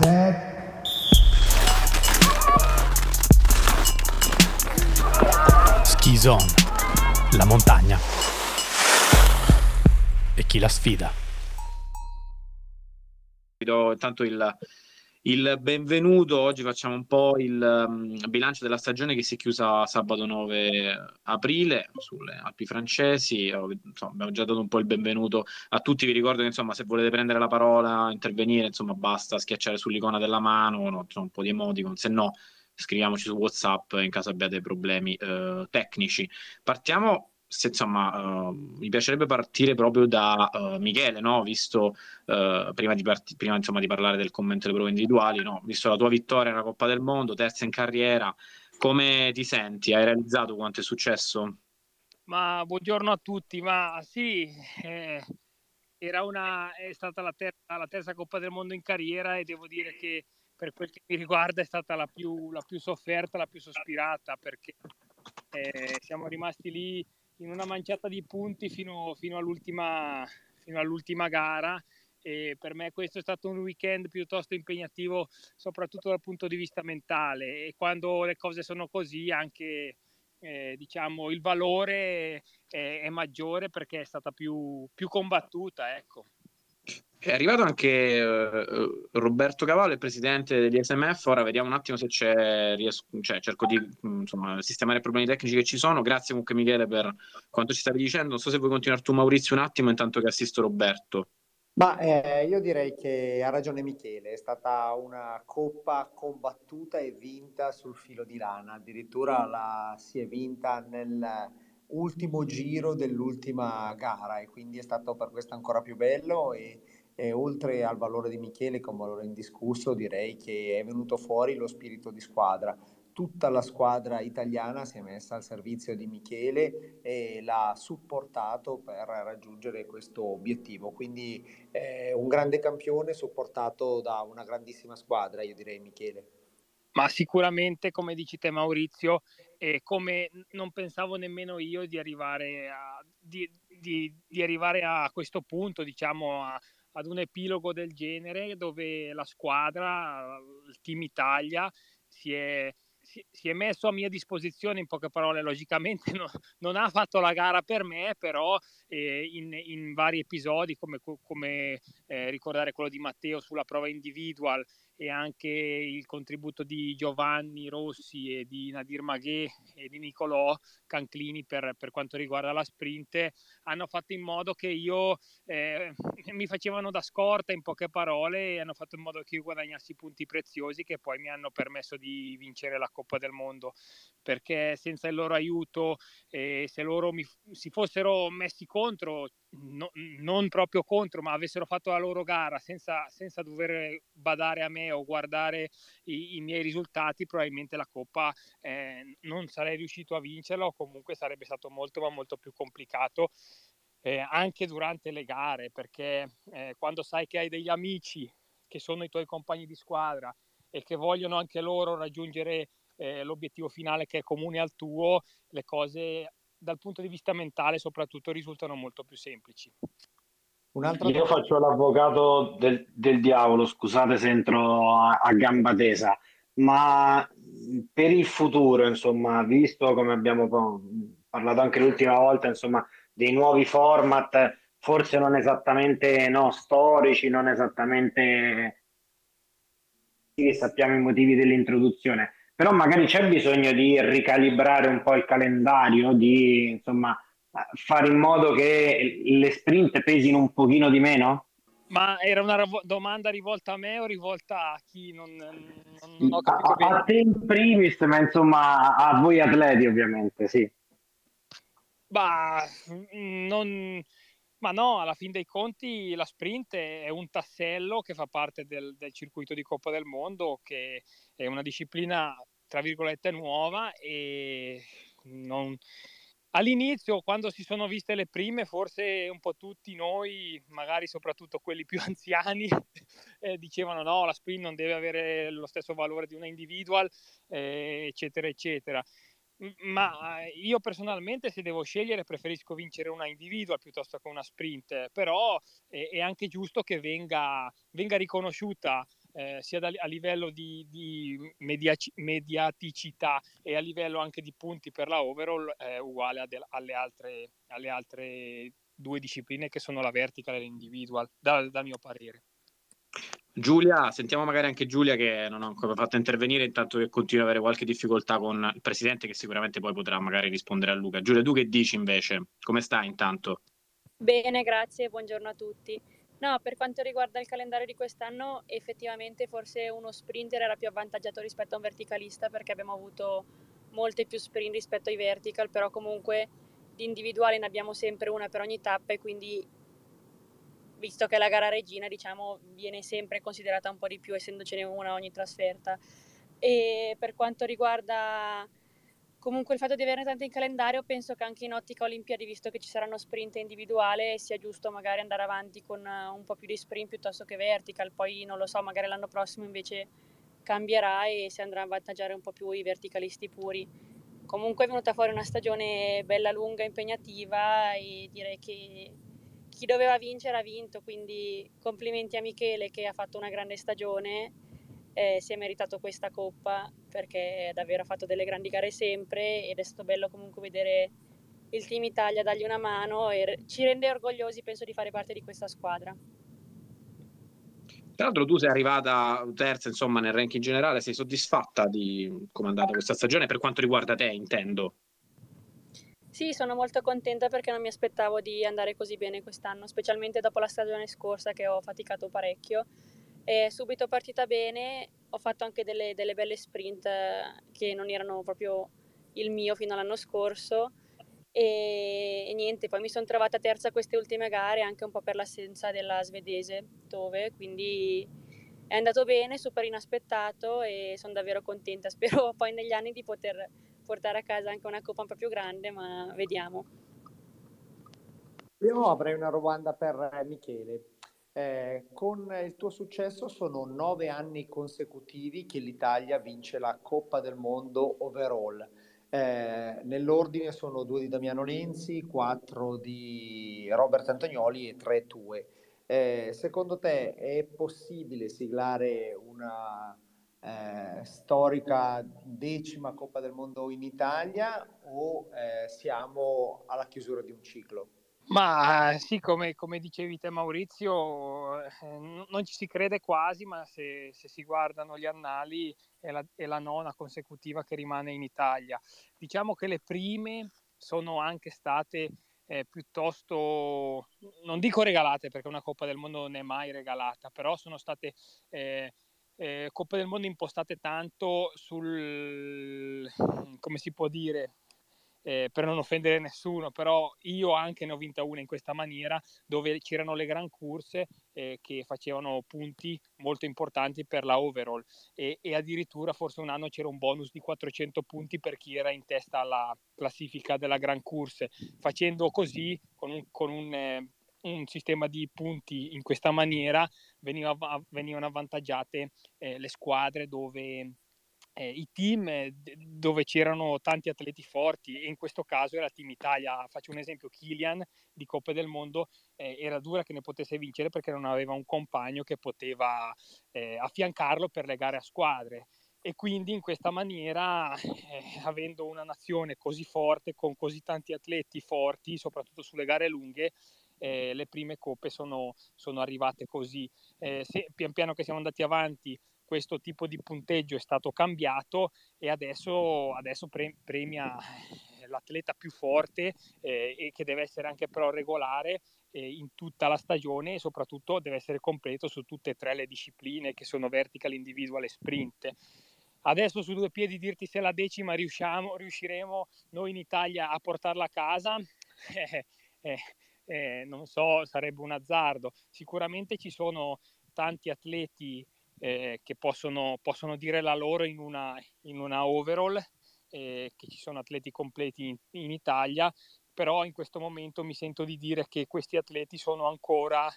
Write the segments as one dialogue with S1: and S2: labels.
S1: set.
S2: Ski Zone, la montagna e chi la sfida.
S3: Do intanto il, il benvenuto. Oggi facciamo un po' il um, bilancio della stagione che si è chiusa sabato 9 aprile sulle Alpi francesi. Insomma, abbiamo già dato un po' il benvenuto a tutti. Vi ricordo che insomma, se volete prendere la parola, intervenire, insomma, basta schiacciare sull'icona della mano, no, un po' di emoticon, se no scriviamoci su WhatsApp in caso abbiate problemi eh, tecnici. Partiamo se insomma uh, mi piacerebbe partire proprio da uh, Michele, no? visto uh, prima, di, part- prima insomma, di parlare del commento delle prove individuali, no? visto la tua vittoria nella Coppa del Mondo, terza in carriera, come ti senti? Hai realizzato quanto è successo?
S4: Ma buongiorno a tutti, ma sì, eh, una, è stata la terza, la terza Coppa del Mondo in carriera e devo dire che per quel che mi riguarda è stata la più, la più sofferta, la più sospirata perché eh, siamo rimasti lì in una manciata di punti fino, fino, all'ultima, fino all'ultima gara e per me questo è stato un weekend piuttosto impegnativo soprattutto dal punto di vista mentale e quando le cose sono così anche eh, diciamo il valore è, è, maggiore perché è stata più, più combattuta ecco.
S3: È arrivato anche uh, Roberto Cavallo, il presidente degli SMF. Ora vediamo un attimo se c'è, riesco, cioè, cerco di insomma, sistemare i problemi tecnici che ci sono. Grazie comunque Michele per quanto ci stavi dicendo. Non so se vuoi continuare tu Maurizio un attimo intanto che assisto Roberto.
S5: Ma eh, io direi che ha ragione Michele, è stata una coppa combattuta e vinta sul filo di lana, addirittura la si è vinta nell'ultimo giro dell'ultima gara e quindi è stato per questo ancora più bello e e oltre al valore di Michele, che è un valore indiscusso, direi che è venuto fuori lo spirito di squadra. Tutta la squadra italiana si è messa al servizio di Michele e l'ha supportato per raggiungere questo obiettivo. Quindi eh, un grande campione supportato da una grandissima squadra, io direi Michele.
S4: Ma sicuramente, come dici te Maurizio, e come non pensavo nemmeno io di arrivare a, di, di, di arrivare a questo punto, diciamo, a, ad un epilogo del genere dove la squadra, il team Italia, si è, si, si è messo a mia disposizione, in poche parole, logicamente no, non ha fatto la gara per me, però eh, in, in, vari episodi, come, come eh, ricordare quello di Matteo sulla prova individual e anche il contributo di Giovanni Rossi e di Nadir Maghe e di Nicolò Canclini per, per quanto riguarda la sprint hanno fatto in modo che io eh, mi facevano da scorta in poche parole e hanno fatto in modo che io guadagnassi punti preziosi che poi mi hanno permesso di vincere la Coppa del Mondo. Perché senza il loro aiuto eh, se loro mi, si fossero messi contro no, non proprio contro, ma avessero fatto la loro gara senza, senza dover badare a me o guardare i, i miei risultati, probabilmente la Coppa eh, non sarei riuscito a vincerla o comunque sarebbe stato molto ma molto più complicato. Eh, anche durante le gare, perché eh, quando sai che hai degli amici che sono i tuoi compagni di squadra e che vogliono anche loro raggiungere eh, l'obiettivo finale che è comune al tuo, le cose dal punto di vista mentale soprattutto risultano molto più semplici.
S6: Io faccio l'avvocato del, del, diavolo, scusate se entro a, a, gamba tesa, ma per il futuro, insomma, visto come abbiamo parlato anche l'ultima volta, insomma, dei nuovi format, forse non esattamente no, storici, non esattamente sappiamo i motivi dell'introduzione, però magari c'è bisogno di ricalibrare un po' il calendario, di insomma fare in modo che le sprint pesino un pochino di meno?
S4: Ma era una rav- domanda rivolta a me o rivolta a chi non, non, ho capito
S6: a,
S4: bene?
S6: A te in primis, ma insomma a voi atleti ovviamente, sì.
S4: Bah, non... Ma no, alla fin dei conti la sprint è un tassello che fa parte del, del circuito di Coppa del Mondo, che è una disciplina, tra virgolette, nuova e non... all'inizio, quando si sono viste le prime, forse un po' tutti noi, magari soprattutto quelli più anziani, eh, dicevano no, la sprint non deve avere lo stesso valore di una individual, eh, eccetera, eccetera ma io personalmente se devo scegliere preferisco vincere una individual piuttosto che una sprint, però è, è anche giusto che venga, venga riconosciuta eh, sia da, a livello di, di mediaci, mediaticità e a livello anche di punti per la overall è uguale de, alle, altre, alle, altre, due discipline che sono la vertical e l'individual, dal, dal mio parere.
S3: Giulia, sentiamo magari anche Giulia che non ho ancora fatto intervenire, intanto che continua ad avere qualche difficoltà con il presidente che sicuramente poi potrà magari rispondere a Luca. Giulia, tu che dici invece? Come stai intanto?
S1: Bene, grazie, buongiorno a tutti. No, per quanto riguarda il calendario di quest'anno, effettivamente forse uno sprinter era più avvantaggiato rispetto a un verticalista perché abbiamo avuto molte più sprint rispetto ai vertical, però comunque di individuale ne abbiamo sempre una per ogni tappa e quindi visto che la gara regina diciamo viene sempre considerata un po' di più essendocene una ogni trasferta. E per quanto riguarda Comunque il fatto di averne tante in calendario penso che anche in ottica Olimpiadi, visto che ci saranno sprint individuale, sia giusto magari andare avanti con eh, un po' più di sprint piuttosto che vertical, poi non lo so, magari l'anno prossimo invece cambierà e si andrà a avvantaggiare un po' più i verticalisti puri. Comunque è venuta fuori una stagione bella lunga, impegnativa e direi che chi doveva vincere ha vinto, quindi complimenti a Michele che ha fatto una grande stagione eh, si è meritato questa coppa perché davvero ha fatto delle grandi gare sempre ed è stato bello comunque vedere il team Italia dargli una mano e ci rende orgogliosi penso di fare parte di questa squadra.
S3: Tra l'altro tu sei arrivata terza insomma nel ranking generale, sei soddisfatta di come è andata questa stagione per quanto riguarda te intendo?
S1: Sì, sono molto contenta perché non mi aspettavo di andare così bene quest'anno, specialmente dopo la stagione scorsa che ho faticato parecchio è subito partita bene, ho fatto anche delle, delle belle sprint eh, che non erano proprio il mio fino all'anno scorso e, e niente, poi mi sono trovata terza queste ultime gare anche un po' per l'assenza della svedese Tove, quindi è andato bene, super inaspettato e sono davvero contenta. Spero poi negli anni di poter portare a casa anche una coppa un po' più grande, ma vediamo.
S5: Io avrei una domanda per Michele. Eh, con il tuo successo sono nove anni consecutivi che l'Italia vince la Coppa del Mondo overall. Eh, nell'ordine sono due di Damiano Lenzi, quattro di Robert Antonioli e tre tue. Eh, secondo te è possibile siglare una eh, storica decima Coppa del Mondo in Italia o eh, siamo alla chiusura di un ciclo?
S4: Ma sì, come, come dicevi te Maurizio, eh, non ci si crede quasi, ma se, se si guardano gli annali è la, è la, nona consecutiva che rimane in Italia. Diciamo che le prime sono anche state eh, piuttosto, non dico regalate perché una Coppa del Mondo non è mai regalata, però sono state... Eh, eh, Coppe del Mondo impostate tanto sul, come si può dire, eh, per non offendere nessuno, però io anche ne ho vinta una in questa maniera, dove c'erano le gran corse eh, che facevano punti molto importanti per la overall. E, e, addirittura forse un anno c'era un bonus di 400 punti per chi era in testa alla classifica della gran corse, facendo così con un, con un eh, un sistema di punti in questa maniera veniva, venivano avvantaggiate eh, le squadre dove eh, i team eh, dove c'erano tanti atleti forti e in questo caso era Team Italia. Faccio un esempio, Kilian di Coppe del Mondo eh, era dura che ne potesse vincere perché non aveva un compagno che poteva eh, affiancarlo per le gare a squadre e quindi in questa maniera, eh, avendo una nazione così forte, con così tanti atleti forti, soprattutto sulle gare lunghe, eh, le prime coppe sono, sono arrivate così. Eh, se, pian piano che siamo andati avanti questo tipo di punteggio è stato cambiato e adesso, adesso pre- premia eh, l'atleta più forte eh, e che deve essere anche però regolare eh, in tutta la stagione e soprattutto deve essere completo su tutte e tre le discipline che sono vertical, individual e sprint. Adesso su due piedi dirti se la decima riusciamo, riusciremo noi in Italia a portarla a casa, eh, eh, non so, sarebbe un azzardo. Sicuramente ci sono tanti atleti eh, che possono, possono, dire la loro in una, in una overall, eh, che ci sono atleti completi in, in, Italia, però in questo momento mi sento di dire che questi atleti sono ancora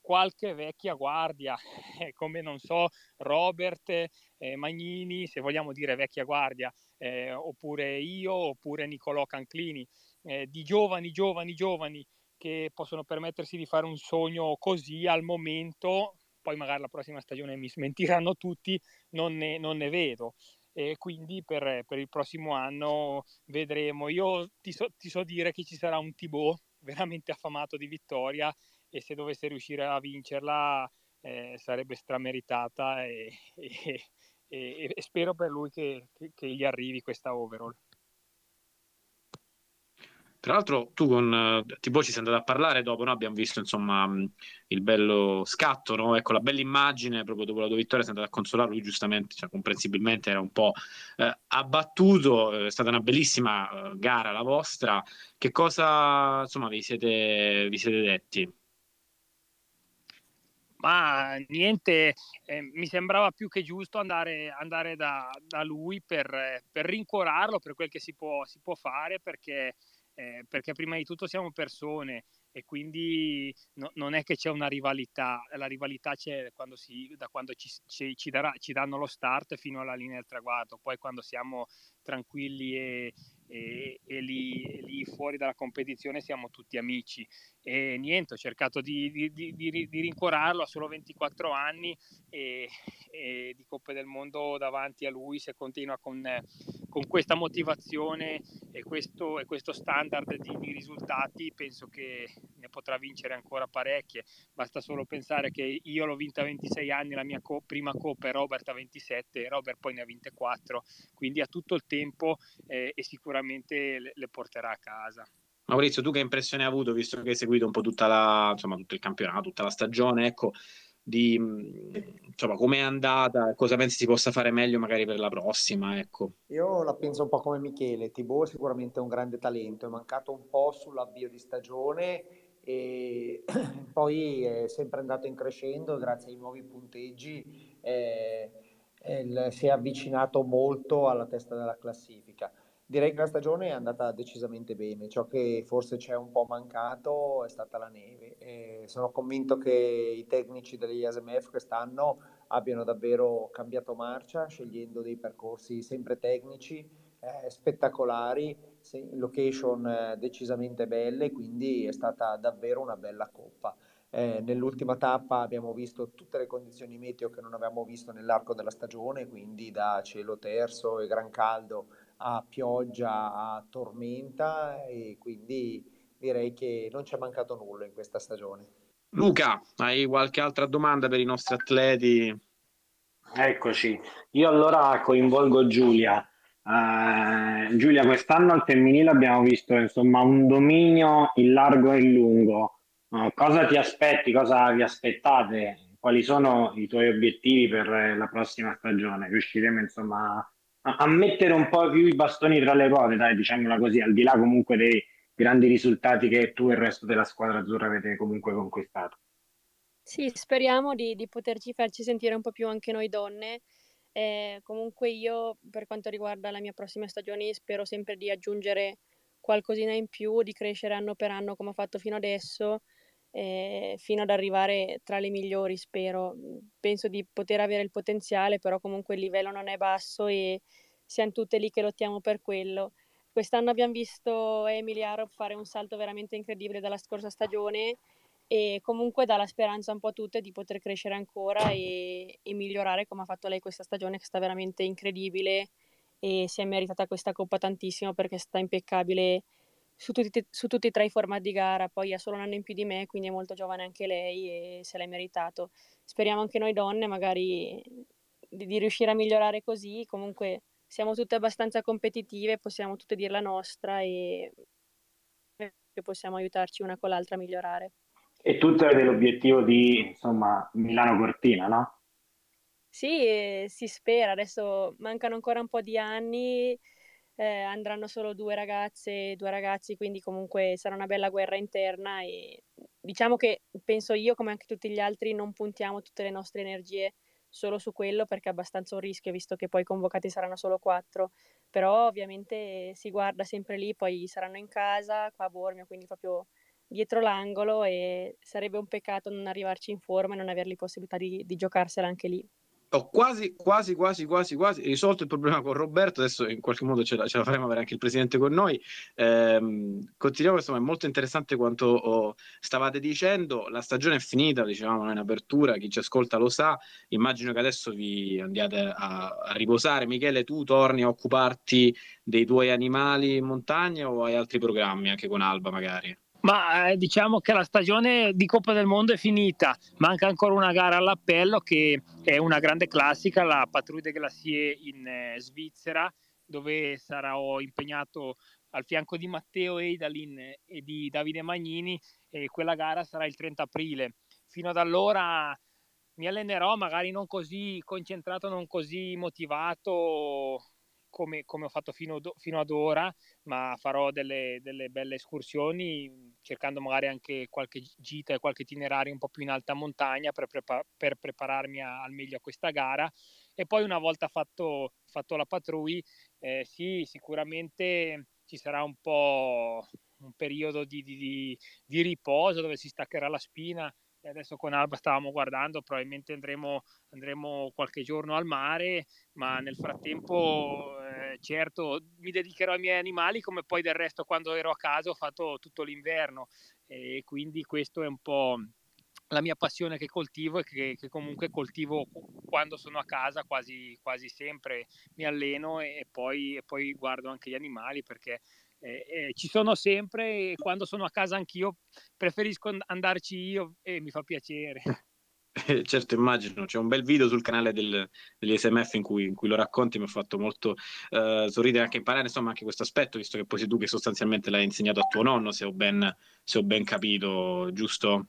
S4: qualche vecchia guardia, eh, come non so, Robert eh, Magnini, se vogliamo dire vecchia guardia, eh, oppure io, oppure Nicolò Canclini, di giovani, giovani, giovani che possono permettersi di fare un sogno così al momento poi magari la prossima stagione mi smentiranno tutti, non ne, non ne vedo. E quindi per, per, il prossimo anno vedremo. Io ti so, ti so dire che ci sarà un Thibaut veramente affamato di vittoria e se dovesse riuscire a vincerla eh, sarebbe strameritata e, e, e, spero per lui che, che, che gli arrivi questa overall.
S3: Tra l'altro tu con uh, Tibo ci sei andato a parlare dopo, no? abbiamo visto insomma il bello scatto, no? ecco la bella immagine proprio dopo la tua vittoria, sei andato a consolarlo, lui giustamente, cioè, comprensibilmente era un po' eh, abbattuto, è stata una bellissima uh, gara la vostra, che cosa insomma vi siete, vi siete detti?
S4: ma niente, eh, mi sembrava più che giusto andare, andare da, da, lui per, per, rincuorarlo per quel che si può, si può fare, perché eh, perché prima di tutto siamo persone e quindi no, non è che c'è una rivalità, la rivalità c'è quando si, da quando ci, ci, ci, darà, ci danno lo start fino alla linea del traguardo, poi quando siamo tranquilli e, e, e, lì, e, lì, fuori dalla competizione siamo tutti amici. E niente, ho cercato di, di, di, di rincuorarlo, ha solo 24 anni e, e, di Coppe del Mondo davanti a lui se continua con, con questa motivazione e questo, questo standard di, risultati penso che ne potrà vincere ancora parecchie, basta solo pensare che io l'ho vinta a 26 anni, la mia co- prima Coppa e Robert a 27 e Robert poi ne ha vinte 4, quindi ha tutto il tempo eh, e sicuramente le, le porterà a casa.
S3: Maurizio, tu che impressione hai avuto, visto che hai seguito un po' tutta la, insomma, tutto il campionato, tutta la stagione, ecco, di insomma, come è andata, cosa pensi si possa fare meglio magari per la prossima, ecco.
S5: Io la penso un po' come Michele, Tibo è sicuramente un grande talento, è mancato un po' sull'avvio di stagione e poi è sempre andato in crescendo grazie ai nuovi punteggi, eh, eh, si è avvicinato molto alla testa della classifica. Direi che la stagione è andata decisamente bene, ciò che forse ci è un po' mancato è stata la neve. E sono convinto che i tecnici degli ASMF quest'anno abbiano davvero cambiato marcia, scegliendo dei percorsi sempre tecnici, eh, spettacolari, location eh, decisamente belle, quindi è stata davvero una bella coppa. Eh, nell'ultima tappa abbiamo visto tutte le condizioni meteo che non avevamo visto nell'arco della stagione, quindi da cielo terso e gran caldo a pioggia, a tormenta e quindi direi che non ci è mancato nulla in questa stagione.
S3: Luca, hai qualche altra domanda per i nostri atleti?
S6: Eccoci, io allora coinvolgo Giulia. Uh, Giulia, quest'anno al femminile abbiamo visto insomma un dominio in largo e in lungo. Uh, cosa ti aspetti? Cosa vi aspettate? Quali sono i tuoi obiettivi per la prossima stagione? Riusciremo insomma a, mettere un po' più i bastoni tra le ruote, dai, diciamola così, al di là comunque dei grandi risultati che tu e il resto della squadra azzurra avete comunque conquistato.
S1: Sì, speriamo di, di poterci farci sentire un po' più anche noi donne. Eh, comunque io, per quanto riguarda la mia prossima stagione, spero sempre di aggiungere qualcosina in più, di crescere anno per anno come ho fatto fino adesso, eh, fino ad arrivare tra le migliori, spero. Penso di poter avere il potenziale, però comunque il livello non è basso e siamo tutte lì che lottiamo per quello. Quest'anno abbiamo visto Emily Arop fare un salto veramente incredibile dalla scorsa stagione e comunque dà la speranza un po' a tutte di poter crescere ancora e, e migliorare come ha fatto lei questa stagione che sta veramente incredibile e si è meritata questa coppa tantissimo perché sta impeccabile su tutti, su tutti e tre i format di gara, poi ha solo un anno in più di me, quindi è molto giovane anche lei e se l'è meritato. Speriamo anche noi donne magari di, di riuscire a migliorare così, comunque siamo tutte abbastanza competitive, possiamo tutte dire la nostra e possiamo aiutarci una con l'altra a migliorare.
S6: E tutte avete l'obiettivo di, insomma, Milano-Cortina, no?
S1: Sì, eh, si spera, adesso mancano ancora un po' di anni, eh, andranno solo due ragazze e due ragazzi, quindi comunque sarà una bella guerra interna e diciamo che penso io come anche tutti gli altri non puntiamo tutte le nostre energie solo su quello perché è abbastanza un rischio visto che poi convocati saranno solo quattro, però ovviamente si guarda sempre lì, poi saranno in casa qua a Bormio, quindi proprio dietro l'angolo e sarebbe un peccato non arrivarci in forma e non averli possibilità di, di giocarsela anche lì.
S3: Ho quasi, quasi, quasi, quasi, quasi risolto il problema con Roberto. Adesso in qualche modo ce la, ce la faremo avere anche il presidente con noi. Eh, continuiamo, insomma, è molto interessante quanto oh, stavate dicendo. La stagione è finita, dicevamo in apertura, chi ci ascolta lo sa. Immagino che adesso vi andiate a, a riposare. Michele, tu torni a occuparti dei tuoi animali in montagna o hai altri programmi anche con Alba magari?
S4: Ma eh, diciamo che la stagione di Coppa del Mondo è finita, manca ancora una gara all'appello che è una grande classica, la Patrouille de Glacier in eh, Svizzera, dove sarò impegnato al fianco di Matteo Eidalin e di Davide Magnini e quella gara sarà il 30 aprile. Fino ad allora mi allenerò magari non così concentrato, non così motivato come, come ho fatto fino, fino, ad ora, ma farò delle, delle, belle escursioni cercando magari anche qualche gita e qualche itinerario un po' più in alta montagna per, prepa- per prepararmi a, al meglio a questa gara. E poi una volta fatto, fatto la patrouille, eh, sì, sicuramente ci sarà un po' un periodo di, di, di, di riposo dove si staccherà la spina adesso con Alba stavamo guardando, probabilmente andremo, andremo qualche giorno al mare, ma nel frattempo eh, certo mi dedicherò ai miei animali come poi del resto quando ero a casa ho fatto tutto l'inverno. E quindi questo è un po' la mia passione che coltivo e che, che, comunque coltivo quando sono a casa quasi, quasi sempre mi alleno e poi, e poi guardo anche gli animali perché eh, eh, ci sono sempre e quando sono a casa anch'io preferisco andarci io e mi fa piacere.
S3: Eh, certo, immagino, c'è un bel video sul canale del, degli SMF in cui, in cui, lo racconti, mi ha fatto molto uh, sorridere anche imparare insomma anche questo aspetto, visto che poi sei tu che sostanzialmente l'hai insegnato a tuo nonno, se ho ben, se ho ben capito, giusto?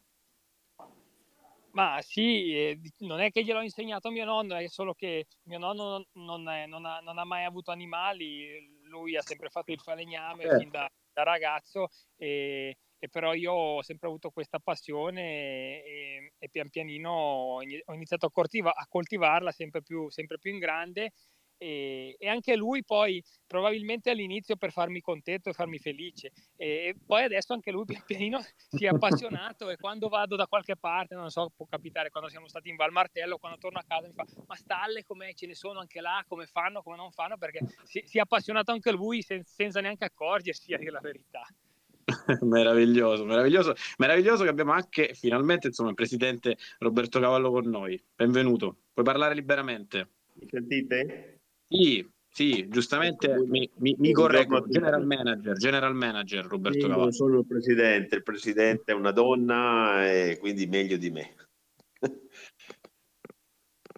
S4: Ma sì, eh, non è che gliel'ho insegnato a mio nonno, è solo che mio nonno non, è, non, ha, non ha, mai avuto animali, lui ha sempre fatto il falegname eh. fin da, da ragazzo e, e, però io ho sempre avuto questa passione e, e pian pianino ho iniziato a, coltiva, a coltivarla sempre più, sempre più in grande e, e, anche lui poi probabilmente all'inizio per farmi contento e farmi felice e poi adesso anche lui pian pianino si è appassionato e quando vado da qualche parte, non so, può capitare quando siamo stati in Val Martello, quando torno a casa mi fa ma stalle come ce ne sono anche là, come fanno, come non fanno, perché si, si è appassionato anche lui sen, senza neanche accorgersi, a dire la verità.
S3: meraviglioso, meraviglioso, meraviglioso che abbiamo anche finalmente insomma, il presidente Roberto Cavallo con noi. Benvenuto, puoi parlare liberamente.
S7: Mi sentite?
S3: Sì, sì, giustamente mi, mi, mi correggo, general manager, general manager Roberto sì, Cavallo.
S7: Sono il presidente, il presidente è una donna e quindi meglio di me.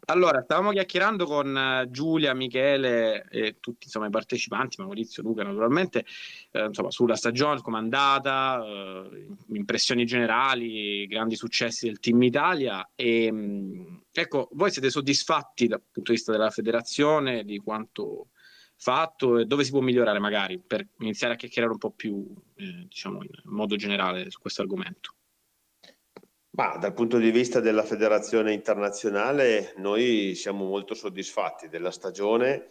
S3: Allora, stavamo chiacchierando con eh, Giulia, Michele e tutti insomma, i partecipanti, Maurizio, Luca naturalmente, eh, insomma, sulla stagione, come andata, eh, impressioni generali, grandi successi del Team Italia. E, mm, ecco, voi siete soddisfatti dal punto di vista della federazione, di quanto fatto e dove si può migliorare magari per iniziare a chiacchierare un po' più, eh, diciamo, in modo generale su questo argomento?
S7: Ma dal punto di vista della federazione internazionale noi siamo molto soddisfatti della stagione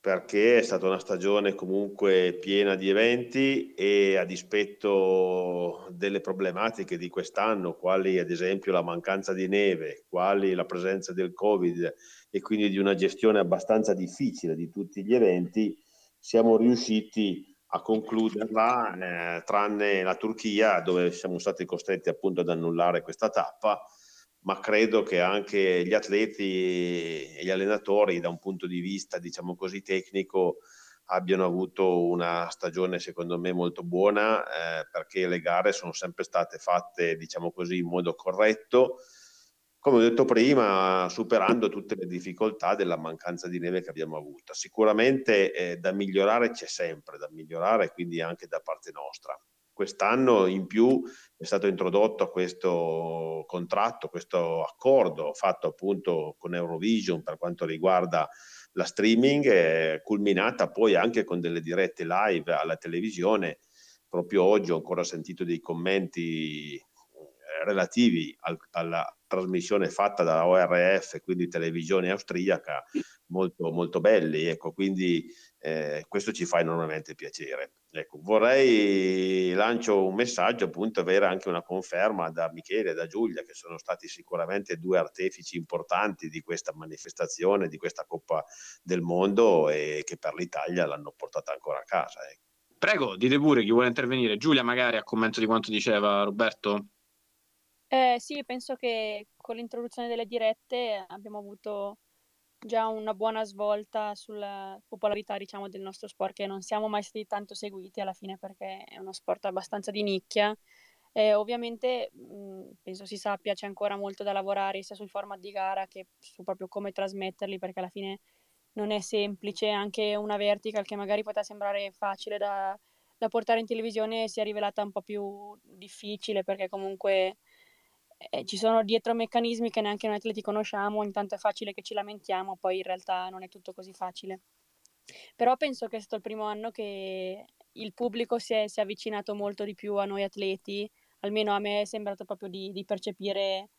S7: perché è stata una stagione comunque piena di eventi e a dispetto delle problematiche di quest'anno, quali ad esempio la mancanza di neve, quali la presenza del Covid e quindi di una gestione abbastanza difficile di tutti gli eventi, siamo riusciti a concluderla, eh, tranne la Turchia dove siamo stati costretti appunto ad annullare questa tappa, ma credo che anche gli atleti e gli allenatori da un punto di vista diciamo così tecnico abbiano avuto una stagione secondo me molto buona eh, perché le gare sono sempre state fatte diciamo così in modo corretto come ho detto prima, superando tutte le difficoltà della mancanza di neve che abbiamo avuto. Sicuramente eh, da migliorare c'è sempre, da migliorare quindi anche da parte nostra. Quest'anno in più è stato introdotto questo contratto, questo accordo fatto appunto con Eurovision per quanto riguarda la streaming, eh, culminata poi anche con delle dirette live alla televisione. Proprio oggi ho ancora sentito dei commenti relativi al, alla trasmissione fatta da ORF, quindi televisione austriaca, molto, molto belli. Ecco, quindi eh, questo ci fa enormemente piacere. Ecco, vorrei lancio un messaggio, appunto, avere anche una conferma da Michele e da Giulia, che sono stati sicuramente due artefici importanti di questa manifestazione, di questa Coppa del Mondo e che per l'Italia l'hanno portata ancora a casa. Ecco.
S3: Prego, dite pure chi vuole intervenire. Giulia, magari a commento di quanto diceva Roberto.
S1: Eh, sì, penso che con l'introduzione delle dirette abbiamo avuto già una buona svolta sulla popolarità, diciamo, del nostro sport, che non siamo mai stati tanto seguiti alla fine perché è uno sport abbastanza di nicchia. Eh, ovviamente mh, penso si sappia c'è ancora molto da lavorare sia sul format di gara che su proprio come trasmetterli perché alla fine non è semplice, anche una vertical che magari poteva sembrare facile da, da portare in televisione si è rivelata un po' più difficile perché comunque eh, ci sono dietro meccanismi che neanche noi atleti conosciamo, intanto è facile che ci lamentiamo, poi in realtà non è tutto così facile. Però penso che è stato il primo anno che il pubblico si è, si è avvicinato molto di più a noi atleti, almeno a me è sembrato proprio di, di percepire,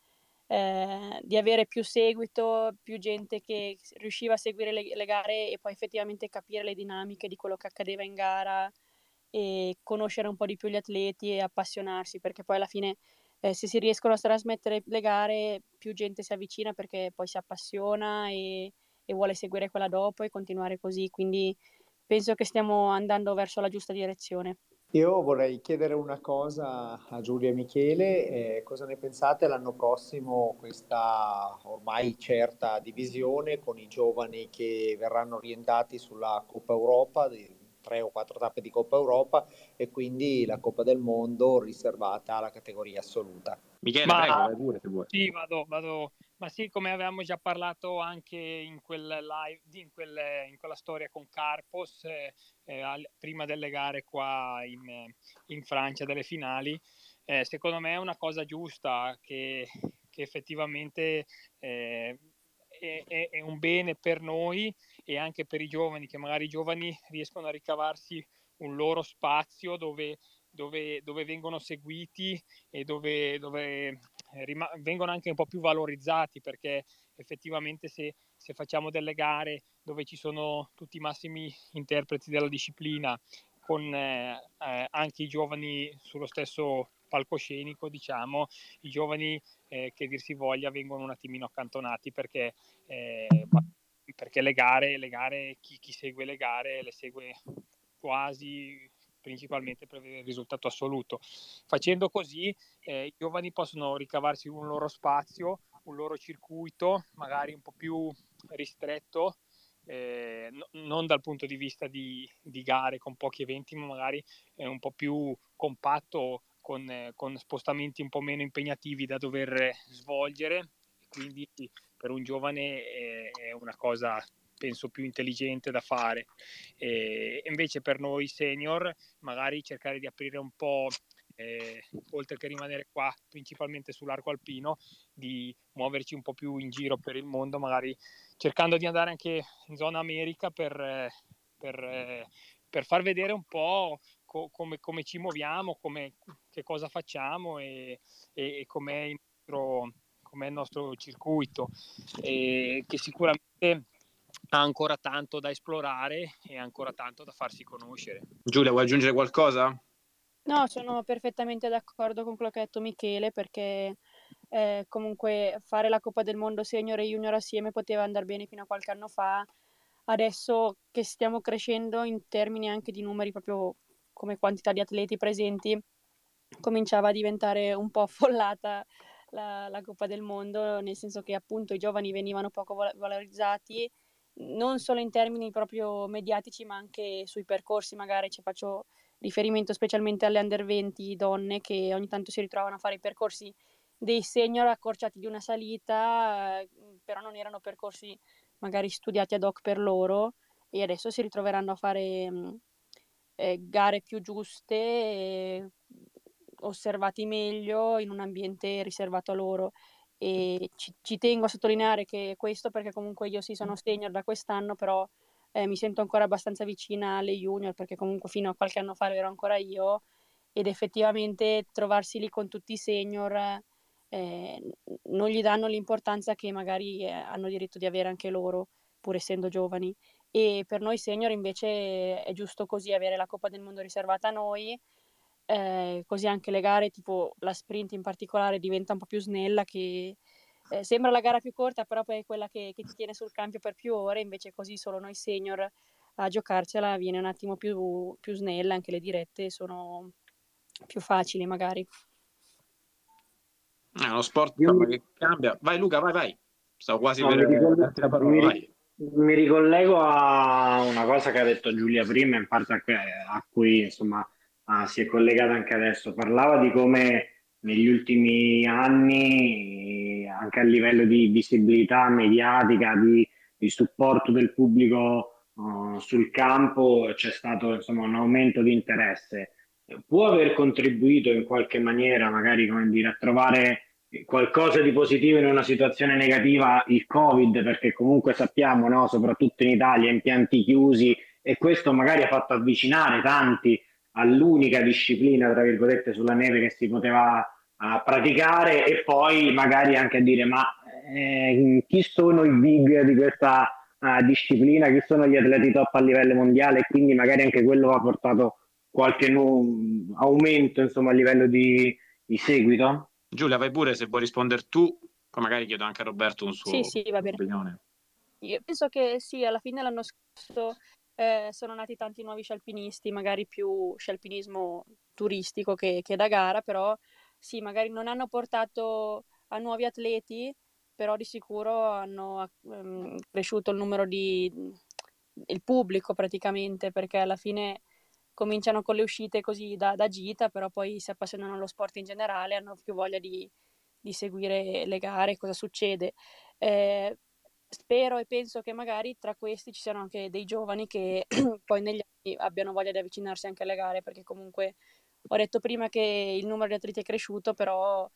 S1: eh, di avere più seguito, più gente che riusciva a seguire le, le gare e poi effettivamente capire le dinamiche di quello che accadeva in gara e conoscere un po' di più gli atleti e appassionarsi, perché poi alla fine eh, se si riescono a trasmettere le gare più gente si avvicina perché poi si appassiona e, e vuole seguire quella dopo e continuare così, quindi penso che stiamo andando verso la giusta direzione.
S5: Io vorrei chiedere una cosa a Giulia e Michele, eh, cosa ne pensate l'anno prossimo questa ormai certa divisione con i giovani che verranno orientati sulla Coppa Europa, tre o quattro tappe di Coppa Europa e quindi la Coppa del Mondo riservata alla categoria assoluta.
S3: Michele, Ma, prego, vai pure se vuoi.
S4: Sì, vado, vado. Ma sì, come avevamo già parlato anche in, quel live, in, quel, in quella storia con Carpos, eh, eh, prima delle gare qua in, in Francia, delle finali, eh, secondo me è una cosa giusta che, che effettivamente eh, è, è, è, un bene per noi e anche per i giovani, che magari i giovani riescono a ricavarsi un loro spazio dove, dove, dove vengono seguiti e dove, dove eh, rima- vengono anche un po' più valorizzati perché effettivamente se, se facciamo delle gare dove ci sono tutti i massimi interpreti della disciplina con eh, eh, anche i giovani sullo stesso palcoscenico, diciamo, i giovani eh, che dir si voglia vengono un attimino accantonati perché eh, perché le gare, le gare chi, chi, segue le gare le segue quasi principalmente per il risultato assoluto. Facendo così eh, i giovani possono ricavarsi un loro spazio, un loro circuito, magari un po' più ristretto, eh, no, non dal punto di vista di, di, gare con pochi eventi, ma magari eh, un po' più compatto, con, eh, con spostamenti un po' meno impegnativi da dover svolgere. Quindi per un giovane è una cosa penso più intelligente da fare. E invece per noi senior magari cercare di aprire un po' eh, oltre che rimanere qua principalmente sull'arco alpino di muoverci un po' più in giro per il mondo magari cercando di andare anche in zona America per, per, per far vedere un po' co- come, come, ci muoviamo come, che cosa facciamo e, e, e com'è il nostro come il nostro circuito, eh, che sicuramente ha ancora tanto da esplorare e ancora tanto da farsi conoscere.
S3: Giulia, vuoi aggiungere qualcosa?
S1: No, sono perfettamente d'accordo con quello che ha detto Michele perché eh, comunque fare la Coppa del Mondo senior e junior assieme poteva andare bene fino a qualche anno fa. Adesso che stiamo crescendo in termini anche di numeri proprio come quantità di atleti presenti, cominciava a diventare un po' affollata la, la, Coppa del Mondo, nel senso che appunto i giovani venivano poco valorizzati, non solo in termini proprio mediatici, ma anche sui percorsi, magari. Ci faccio riferimento specialmente alle under 20 donne che ogni tanto si ritrovano a fare i percorsi dei senior accorciati di una salita, eh, però non erano percorsi magari studiati ad hoc per loro e adesso si ritroveranno a fare mm, eh, gare più giuste, osservati meglio in un ambiente riservato a loro. E ci, ci, tengo a sottolineare che questo perché comunque io sì sono senior da quest'anno, però eh, mi sento ancora abbastanza vicina alle junior perché comunque fino a qualche anno fa ero ancora io ed effettivamente trovarsi lì con tutti i senior eh, non gli danno l'importanza che magari eh, hanno diritto di avere anche loro, pur essendo giovani. e per noi senior invece è giusto così avere la Coppa del Mondo riservata a noi, eh, così anche le gare tipo la sprint in particolare diventa un po' più snella che eh, sembra la gara più corta però poi è quella che, che ti tiene sul campo per più ore, invece così solo noi senior a giocarcela viene un attimo più, più snella, anche le dirette sono più facili magari.
S3: È uno sport Io... che cambia. Vai Luca, vai, vai. Stavo quasi no, per mi, ricoll- la parola.
S6: Mi, mi ricollego a una cosa che ha detto Giulia prima, in parte a, a cui insomma ah, si è collegata anche adesso. Parlava di come negli ultimi anni, anche a livello di visibilità mediatica, di, di supporto del pubblico uh, sul campo, c'è stato insomma, un aumento di interesse può aver contribuito in qualche maniera, magari come dire, a trovare qualcosa di positivo in una situazione negativa il Covid, perché comunque sappiamo, no, soprattutto in Italia, impianti chiusi e questo magari ha fatto avvicinare tanti all'unica disciplina, tra virgolette, sulla neve che si poteva uh, praticare e poi magari anche a dire ma eh, chi sono i big di questa uh, disciplina, chi sono gli atleti top a livello mondiale e quindi magari anche quello ha portato qualche nu- aumento insomma, a livello di, di, seguito?
S3: Giulia, vai pure se vuoi rispondere tu, poi magari chiedo anche a Roberto un suo
S1: sì, sì, va bene.
S3: opinione.
S1: Io penso che sì, alla fine l'anno scorso eh, sono nati tanti nuovi scialpinisti, magari più scialpinismo turistico che, che da gara, però sì, magari non hanno portato a nuovi atleti, però di sicuro hanno um, cresciuto il numero di il pubblico praticamente, perché alla fine cominciano con le uscite così da, da gita, però poi si appassionano allo sport in generale, hanno più voglia di, di seguire le gare, cosa succede. Eh, spero e penso che magari tra questi ci siano anche dei giovani che poi negli anni abbiano voglia di avvicinarsi anche alle gare, perché comunque ho detto prima che il numero di atleti è cresciuto, però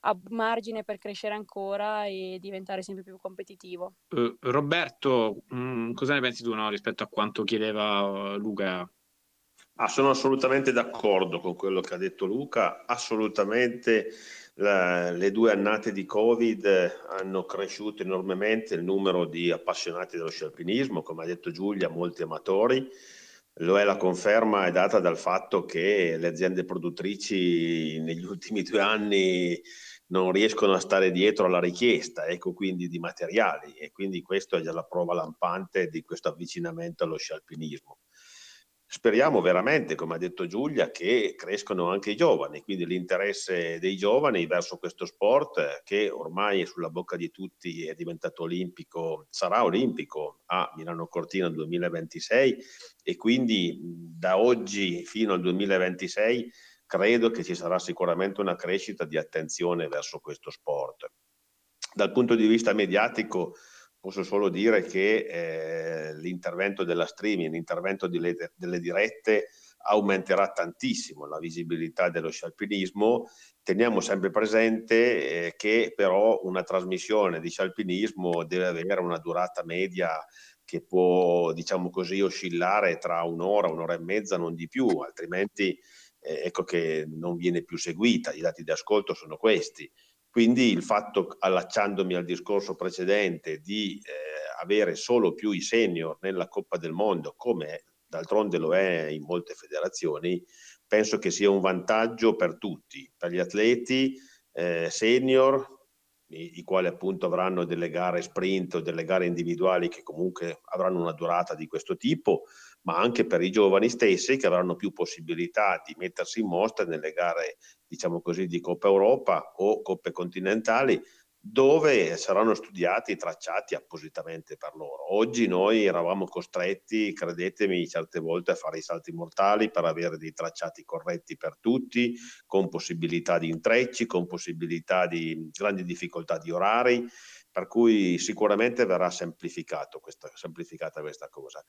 S1: ha margine per crescere ancora e diventare sempre più competitivo.
S3: Uh, Roberto, mh, mm, cosa ne pensi tu no, rispetto a quanto chiedeva uh, Luca
S7: Ah, sono assolutamente d'accordo con quello che ha detto Luca, assolutamente la, le due annate di Covid hanno cresciuto enormemente il numero di appassionati dello sci alpinismo, come ha detto Giulia, molti amatori. Lo è la conferma è data dal fatto che le aziende produttrici negli ultimi due anni non riescono a stare dietro alla richiesta, ecco quindi di materiali e quindi questo è già la prova lampante di questo avvicinamento allo sci alpinismo. Speriamo veramente, come ha detto Giulia, che crescano anche i giovani, quindi l'interesse dei giovani verso questo sport che ormai è sulla bocca di tutti, è diventato olimpico, sarà olimpico a Milano Cortina 2026 e quindi da oggi fino al 2026 credo che ci sarà sicuramente una crescita di attenzione verso questo sport. Dal punto di vista mediatico, posso solo dire che eh, l'intervento della streaming, l'intervento delle, delle dirette aumenterà tantissimo la visibilità dello scialpinismo. Teniamo sempre presente eh, che però una trasmissione di scialpinismo deve avere una durata media che può, diciamo così, oscillare tra un'ora, un'ora e mezza, non di più, altrimenti eh, ecco che non viene più seguita. I dati di ascolto sono questi. Quindi il fatto, allacciandomi al discorso precedente, di eh, avere solo più i senior nella Coppa del Mondo, come d'altronde lo è in molte federazioni, penso che sia un vantaggio per tutti, per gli atleti eh, senior, i, i, quali appunto avranno delle gare sprint o delle gare individuali che comunque avranno una durata di questo tipo, ma anche per i giovani stessi che avranno più possibilità di mettersi in mostra nelle gare, diciamo così, di Coppa Europa o Coppe continentali, dove saranno studiati e tracciati appositamente per loro. Oggi noi eravamo costretti, credetemi, certe volte a fare i salti mortali per avere dei tracciati corretti per tutti, con possibilità di intrecci, con possibilità di grandi difficoltà di orari, per cui sicuramente verrà semplificata questa cosa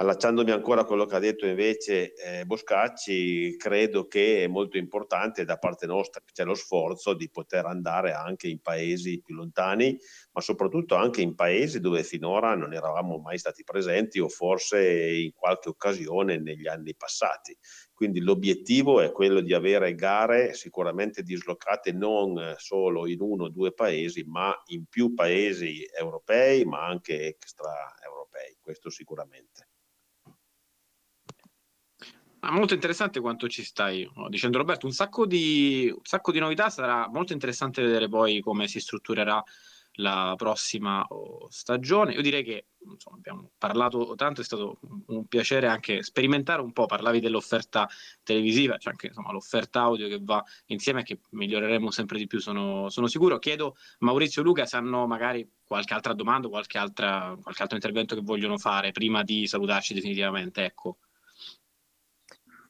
S7: allacciandomi ancora a quello che ha detto invece eh, Boscacci, credo che è molto importante da parte nostra c'è lo sforzo di poter andare anche in paesi più lontani, ma soprattutto anche in paesi dove finora non eravamo mai stati presenti o forse in qualche occasione negli anni passati. Quindi l'obiettivo è quello di avere gare sicuramente dislocate non solo in uno o due paesi, ma in più paesi europei, ma anche extraeuropei europei, questo sicuramente.
S3: Ah, molto interessante quanto ci stai dicendo Roberto, un sacco, di, un sacco di novità, sarà molto interessante vedere poi come si strutturerà la prossima oh, stagione. Io direi che insomma, abbiamo parlato tanto, è stato un piacere anche sperimentare un po', parlavi dell'offerta televisiva, c'è anche insomma, l'offerta audio che va insieme e che miglioreremo sempre di più, sono, sono sicuro. Chiedo Maurizio e Luca se hanno magari qualche altra domanda, qualche, altra, qualche altro intervento che vogliono fare prima di salutarci definitivamente. Ecco.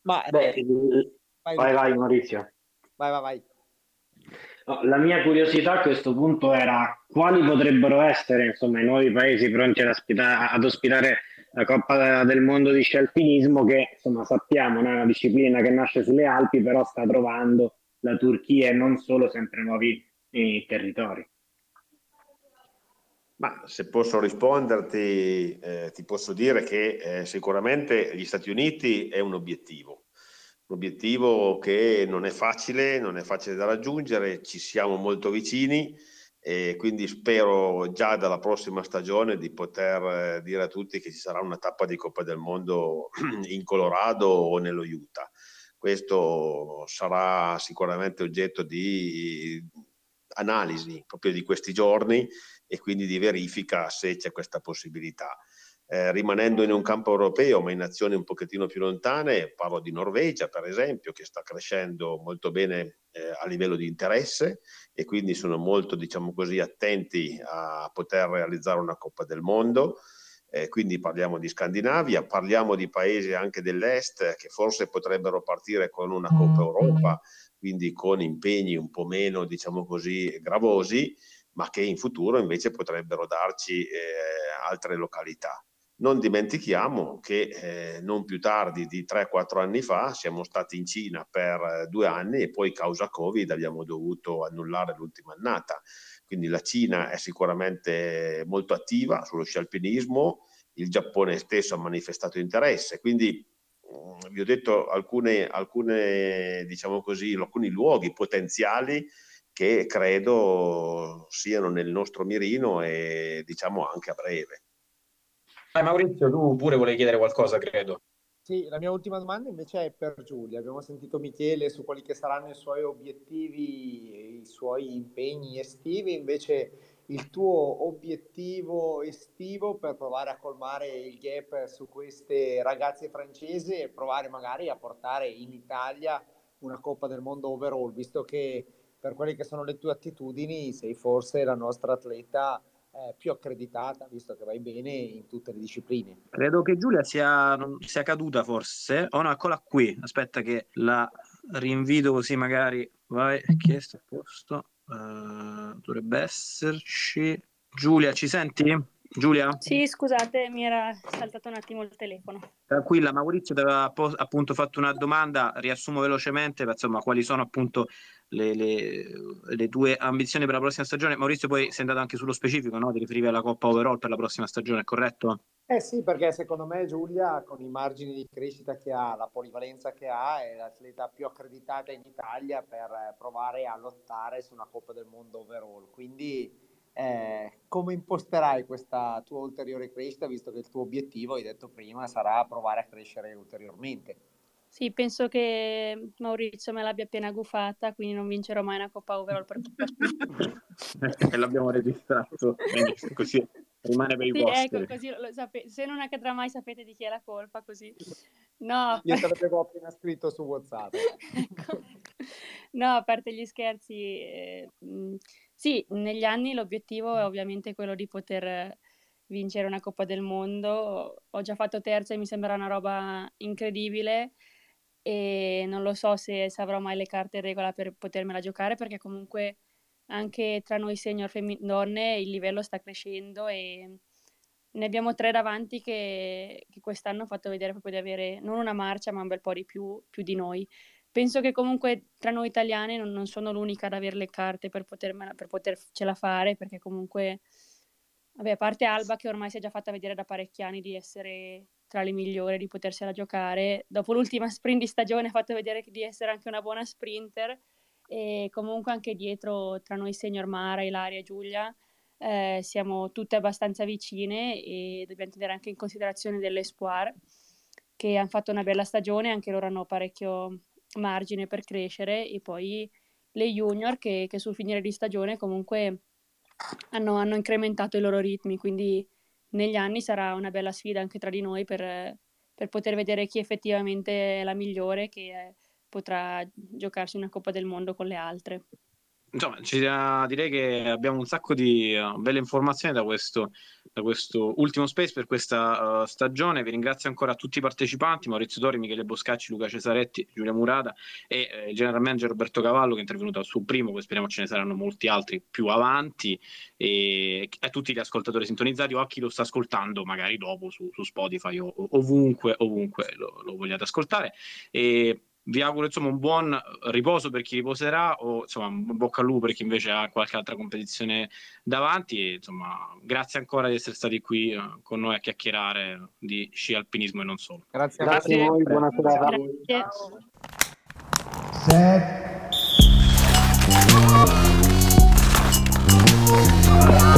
S6: Ma, Beh, vai, vai, vai Maurizio.
S5: Vai, vai, vai.
S6: No, la mia curiosità a questo punto era quali potrebbero essere insomma, i nuovi paesi pronti ad, ospitare, ad ospitare la Coppa del Mondo di sci alpinismo che insomma, sappiamo è una disciplina che nasce sulle Alpi però sta trovando la Turchia e non solo sempre nuovi eh, territori.
S7: Ma se posso risponderti, eh, ti posso dire che eh, sicuramente gli Stati Uniti è un obiettivo, un obiettivo che non è facile, non è facile da raggiungere, ci siamo molto vicini e quindi spero già dalla prossima stagione di poter eh, dire a tutti che ci sarà una tappa di Coppa del Mondo in Colorado o nello Utah. Questo sarà sicuramente oggetto di analisi proprio di questi giorni e quindi di verifica se c'è questa possibilità. Eh, rimanendo in un campo europeo, ma in azioni un pochettino più lontane, parlo di Norvegia per esempio, che sta crescendo molto bene eh, a livello di interesse e quindi sono molto, diciamo così, attenti a poter realizzare una Coppa del Mondo. Eh, quindi parliamo di Scandinavia, parliamo di paesi anche dell'est che forse potrebbero partire con una Coppa Europa, quindi con impegni un po' meno, diciamo così, gravosi, ma che in futuro invece potrebbero darci eh, altre località. Non dimentichiamo che eh, non più tardi di 3-4 anni fa siamo stati in Cina per eh, due anni e poi causa Covid abbiamo dovuto annullare l'ultima annata. Quindi la Cina è sicuramente molto attiva sullo sci alpinismo, il Giappone stesso ha manifestato interesse, quindi mm, vi ho detto alcune, alcune, diciamo così, alcuni luoghi potenziali che credo siano nel nostro mirino e diciamo anche a breve.
S3: Eh, Maurizio, tu pure volevi chiedere qualcosa, credo.
S5: Sì, la mia ultima domanda invece è per Giulia. Abbiamo sentito Michele su quelli che saranno i suoi obiettivi, i suoi impegni estivi, invece il tuo obiettivo estivo per provare a colmare il gap su queste ragazze francesi e provare magari a portare in Italia una Coppa del Mondo overall, visto che per quelle che sono le tue attitudini sei forse la nostra atleta eh, più accreditata, visto che vai bene in tutte le discipline.
S3: Credo che Giulia sia, sia caduta forse. Oh no, eccola qui. Aspetta che la rinvito così magari vai. Chiesto a posto. Uh, dovrebbe esserci. Giulia, ci senti? Giulia?
S1: Sì, scusate, mi era saltato un attimo il telefono.
S3: Tranquilla, Maurizio ti aveva appunto fatto una domanda, riassumo velocemente, insomma, quali sono appunto le, le, le, tue ambizioni per la prossima stagione. Maurizio, poi sei andato anche sullo specifico, no? Ti riferivi alla Coppa Overall per la prossima stagione, corretto?
S5: Eh sì, perché secondo me Giulia, con i margini di crescita che ha, la polivalenza che ha, è l'atleta più accreditata in Italia per provare a lottare su una Coppa del Mondo Overall. Quindi eh, come imposterai questa tua ulteriore crescita, visto che il tuo obiettivo, hai detto prima, sarà provare a crescere ulteriormente?
S1: Sì, penso che Maurizio me l'abbia appena gufata, quindi non vincerò mai una Coppa Overall per
S3: E l'abbiamo registrato, così rimane per i sì,
S1: vostri. Ecco, così lo sape- se non accadrà mai sapete di chi è la colpa, così. No.
S5: Io te l'avevo appena scritto su WhatsApp.
S1: ecco. No, a parte gli scherzi, eh, sì, negli anni l'obiettivo è ovviamente quello di poter vincere una Coppa del Mondo. Ho già fatto terza e mi sembra una roba incredibile e non lo so se, se avrò mai le carte in regola per potermela giocare perché comunque anche tra noi senior femmin- donne il livello sta crescendo e ne abbiamo tre davanti che, che quest'anno hanno fatto vedere proprio di avere non una marcia ma un bel po' di più, più di noi penso che comunque tra noi italiani non, non sono l'unica ad avere le carte per, per potercela fare, perché comunque, vabbè, a parte Alba che ormai si è già fatta vedere da parecchi anni di essere tra le migliori, di potersela giocare, dopo l'ultima sprint di stagione ha fatto vedere di essere anche una buona sprinter. E comunque anche dietro tra noi senior Mara, Ilaria e Giulia eh, siamo tutte abbastanza vicine e dobbiamo tenere anche in considerazione dell'Espoir che hanno fatto una bella stagione, anche loro hanno parecchio margine per crescere e poi le junior che, che sul finire di stagione comunque hanno, hanno, incrementato i loro ritmi, quindi negli anni sarà una bella sfida anche tra di noi per, per poter vedere chi effettivamente è la migliore che potrà giocarsi una Coppa del Mondo con le altre.
S3: Insomma, ci, uh, direi che abbiamo un sacco di uh, belle informazioni da questo, da questo ultimo space per questa uh, stagione. Vi ringrazio ancora tutti i partecipanti, Maurizio Tori, Michele Boscacci, Luca Cesaretti, Giulia Murata e eh, il general manager Roberto Cavallo che è intervenuto al suo primo, poi speriamo ce ne saranno molti altri più avanti e a tutti gli ascoltatori sintonizzati o a chi lo sta ascoltando magari dopo su, su Spotify o, ovunque, ovunque lo, lo vogliate ascoltare. E vi auguro insomma un buon riposo per chi riposerà o insomma bocca al lupo per chi invece ha qualche altra competizione davanti e, insomma grazie ancora di essere stati qui eh, con noi a chiacchierare di sci alpinismo e non solo.
S6: Grazie, grazie, grazie a voi buona serata
S1: grazie.